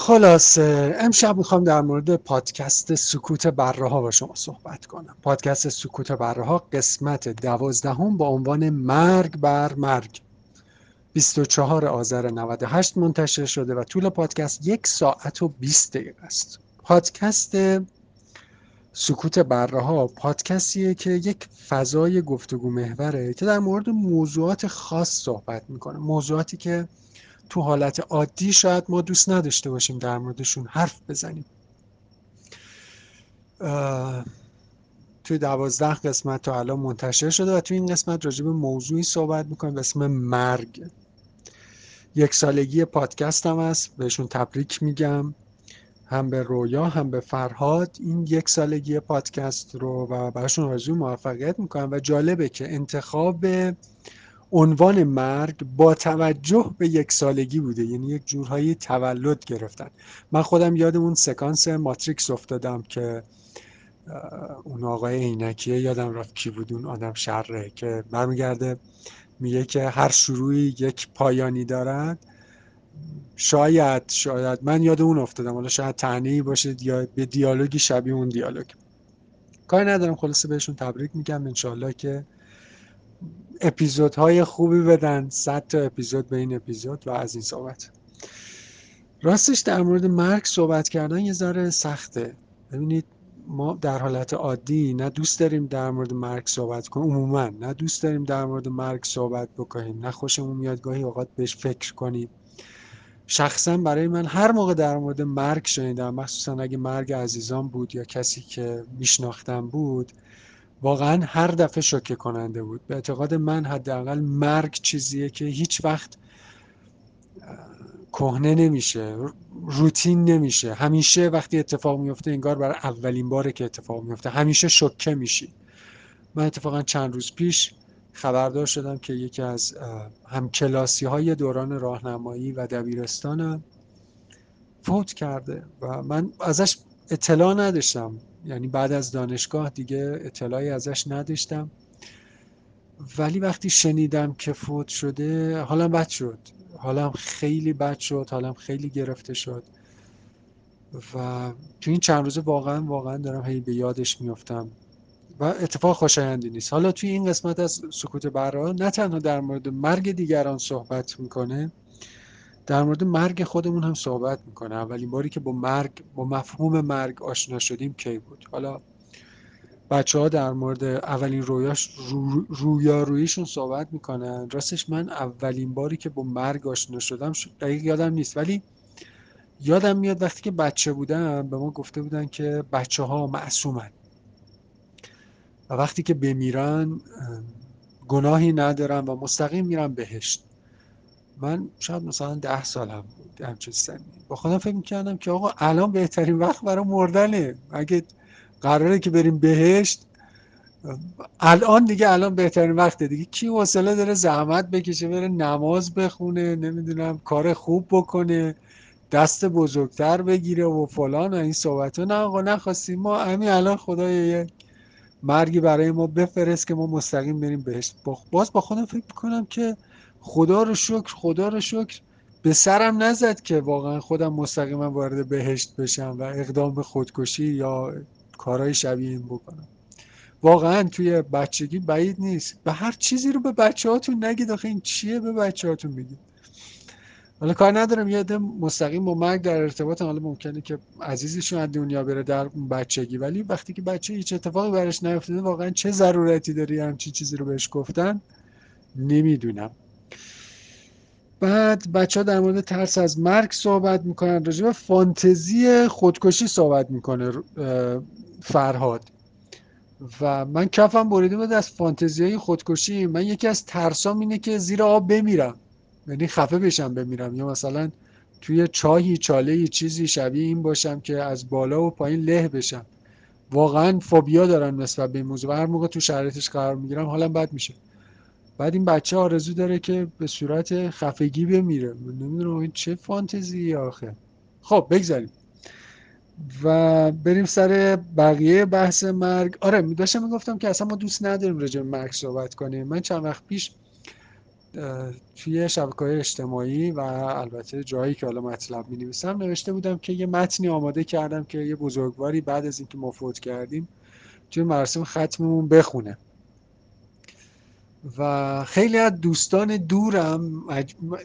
خلاصه امشب می‌خوام در مورد پادکست سکوت بره ها با شما صحبت کنم. پادکست سکوت بره ها قسمت دوازدهم با عنوان مرگ بر مرگ. 24 آذر 98 منتشر شده و طول پادکست یک ساعت و 20 دقیقه است. پادکست سکوت بره ها پادکستیه که یک فضای گفتگو محوره که در مورد موضوعات خاص صحبت می‌کنه. موضوعاتی که تو حالت عادی شاید ما دوست نداشته باشیم در موردشون حرف بزنیم. توی دوازده قسمت تا الان منتشر شده و توی این قسمت راجع به موضوعی صحبت می‌کنیم به اسم مرگ. یک سالگی پادکست هم هست بهشون تبریک میگم. هم به رویا هم به فرهاد. این یک سالگی پادکست رو و براشون آرزوی موفقیت می‌کنم و جالبه که انتخاب عنوان مرگ با توجه به یک سالگی بوده یعنی یک جورهایی تولد گرفتن. من خودم یاد اون سکانس ماتریکس افتادم که اون آقای عینکیه یادم رفت کی بود اون آدم شره که برمیگرده میگه که هر شروعی یک پایانی دارد شاید شاید من یاد اون افتادم. حالا شاید تنهی باشه یا به دیالوگی شبیه اون دیالوگ. کاری ندارم خلاصه بهشون تبریک میگم. انشالله که اپیزودهای خوبی بدن صد تا اپیزود به این اپیزود و از این صحبت. راستش در مورد مرگ صحبت کردن یه ذره سخته. ببینید ما در حالت عادی نه دوست داریم در مورد مرگ صحبت کنیم عموما نه دوست داریم در مورد مرگ صحبت بکنیم. نه خوشمون میاد گاهی اوقات بهش فکر کنیم. شخصا برای من هر موقع در مورد مرگ شنیدم مخصوصا اگه مرگ عزیزان بود یا کسی که میشناختم بود واقعا هر دفعه شوکه کننده بود. به اعتقاد من حداقل مرگ چیزیه که هیچ وقت کهنه نمیشه روتین نمیشه. همیشه وقتی اتفاق میفته انگار برای اولین باره که اتفاق میفته همیشه شوکه میشی. من اتفاقا چند روز پیش خبردار شدم که یکی از همکلاسی های دوران راهنمایی و دبیرستانم فوت کرده و من ازش اطلاع نداشتم. یعنی بعد از دانشگاه دیگه اطلاعی ازش نداشتم. ولی وقتی شنیدم که فوت شده حالم بد شد. حالم خیلی بد شد حالم خیلی گرفته شد. و تو این چند روزه واقعا واقعا دارم هی به یادش میفتم و اتفاق خوشایندی نیست. حالا توی این قسمت از سکوت برا نه تنها در مورد مرگ دیگران صحبت می‌کنه در مورد مرگ خودمون هم صحبت می‌کنه اولین باری که با مرگ با مفهوم مرگ آشنا شدیم کی بود؟ حالا بچه ها در مورد اولین رویاش رو، رویاروییشون صحبت می‌کنن. راستش من اولین باری که با مرگ آشنا شدم دقیق یادم نیست. ولی یادم میاد وقتی که بچه بودم به ما گفته بودن که بچه ها معصومن. و وقتی که بمیرن گناهی ندارن و مستقیم میرن بهشت. من شاید مثلا ده سالم بود همچه سنی با خودم فکر می‌کردم که آقا الان بهترین وقت برای مردنه. اگه قراره که بریم بهشت الان دیگه الان بهترین وقته. دیگه کی حوصله داره زحمت بکشه بره نماز بخونه نمی‌دونم کار خوب بکنه دست بزرگتر بگیره و فلان و این صحبت نه آقا نخواستیم. ما همین الان خدای مرگی برای ما بفرست که ما مستقیم بریم بهشت. باز با خودم فکر می‌کنم که خدا رو شکر خدا رو شکر. به سرم نزد که واقعا خودم مستقیما وارد بهشت بشم و اقدام به خودکشی یا کارهای شبیه این بکنم. واقعا توی بچگی بعید نیست. به هر چیزی رو به بچه هاتون نگید آخه این چیه به بچه هاتون بگید حالا کار ندارم یه مستقیم با مرگ در ارتباط حالا ممکنه که عزیزشون از دنیا بره در بچگی. ولی وقتی که بچه هیچ اتفاقی برش نیفتاده واقعا چه ضرورتی داری همچین چیزی رو بهش گفتن؟ نمی‌دونم. بعد بچه ها در مورد ترس از مرگ صحبت می‌کنن راجع به فانتزی خودکشی صحبت می‌کنه فرهاد. و من کفم بریده بود از فانتزی های خودکشی. من یکی از ترسام اینه که زیر آب بمیرم. یعنی خفه بشم بمیرم. یا مثلا توی چاهی چاله چیزی شبیه این باشم که از بالا و پایین له بشم. واقعا فوبیا دارن نسبت به این موضوع. هر موقع تو شرایطش قرار می‌گیرم حالا بد میشه. بعد این بچه آرزو داره که به صورت خفگی بمیره. نمی‌دونم این چه فانتزی آخه. خب بگذاریم. و بریم سر بقیه بحث مرگ. آره داشتم می‌گفتم که اصلا ما دوست نداریم راجع مرگ صحبت کنیم. من چند وقت پیش توی شبکه های اجتماعی و البته جایی که حالا مطلب می نویسم نوشته بودم که یه متنی آماده کردم که یه بزرگواری بعد از اینکه ما فوت کردیم توی مراسم ختممون بخونه. و خیلی از دوستان دورم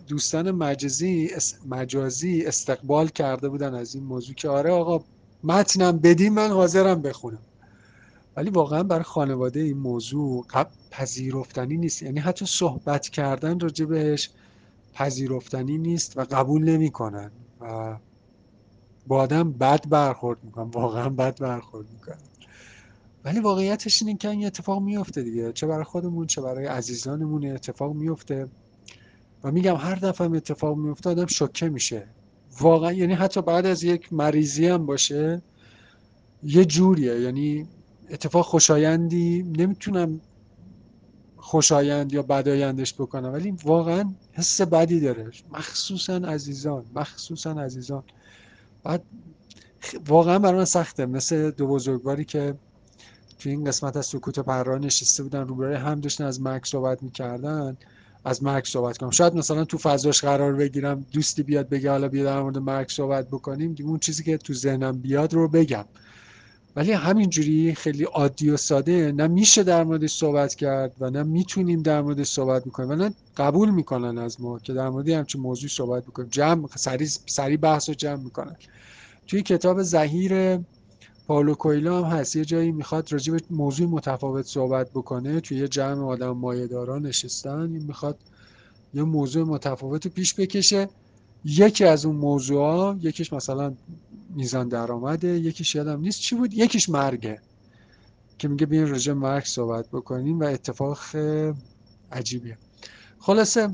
دوستان مجازی مجازی استقبال کرده بودن از این موضوع که آره آقا متنم بدیم من حاضرم بخونم. ولی واقعا برای خانواده این موضوع پذیرفتنی نیست. یعنی حتی صحبت کردن راجع بهش پذیرفتنی نیست و قبول نمی‌کنن و با آدم بد برخورد می‌کنن. واقعا بد برخورد می‌کنن. ولی واقعیتش اینه که این اتفاق میفته دیگه. چه برای خودمون چه برای عزیزانمون اتفاق میفته و میگم هر دفعه اتفاق میفته آدم شوکه میشه. واقعا یعنی حتی بعد از یک مریضی هم باشه یه جوریه. یعنی اتفاق خوشایندی نمی‌تونم خوشایند یا بدایندش بکنم ولی واقعا حس بدی داره. مخصوصا عزیزان مخصوصا عزیزان. بعد واقعا برای من سخته. مثل دو بزرگواری که توی این قسمت از سکوت پررا نشسته بودن روبروی هم داشتن از مرگ صحبت می‌کردن از مرگ صحبت کنم. شاید مثلا تو فضاش قرار بگیرم دوستی بیاد بگه حالا بیا در مورد مرگ صحبت بکنیم اون چیزی که تو ذهنم بیاد رو بگم. ولی همینجوری خیلی عادی و ساده نه میشه در موردش صحبت کرد و نه می‌تونیم در موردش صحبت می‌کنیم و نه قبول می‌کنن از ما که در مورد همچین موضوع صحبت بکنیم. جمع سری, سری بحث رو جمع می‌کنن. توی کتاب زهیر پاولو کویلو هم هست. یه جایی می‌خواد راجع به موضوع متفاوت صحبت بکنه. توی یه جمع آدم مایه‌داران نشستن. این می‌خواد یه موضوع متفاوت رو پیش بکشه. یکی از اون موضوع ها یکیش مثلا میزان درآمده یکیش یادم نیست چی بود یکیش مرگه. که میگه بیاین راجع مرگ صحبت بکنیم و اتفاق عجیبیه. خلاصه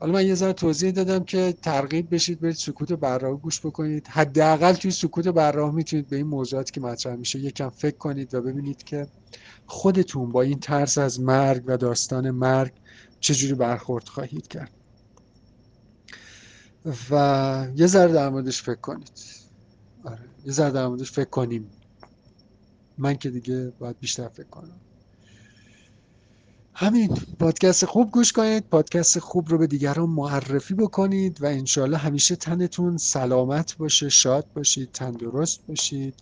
حالا من یه ذره توضیح دادم که ترغیب بشید برید سکوت برراه گوش بکنید. حداقل توی سکوت برراه می‌تونید به این موضوعاتی که مطرح میشه یکم فکر کنید و ببینید که خودتون با این ترس از مرگ و داستان مرگ چجوری برخورد خواهید کرد. و یه ذره در موردش فکر کنید. آره یه ذره در موردش فکر کنیم. من که دیگه باید بیشتر فکر کنم. همین. پادکست خوب گوش کنید. پادکست خوب رو به دیگران معرفی بکنید و انشالله همیشه تنتون سلامت باشه شاد باشید تندرست باشید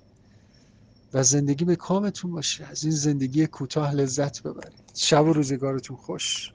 و زندگی به کامتون باشه. از این زندگی کوتاه لذت ببرید. شب و روزگارتون خوش.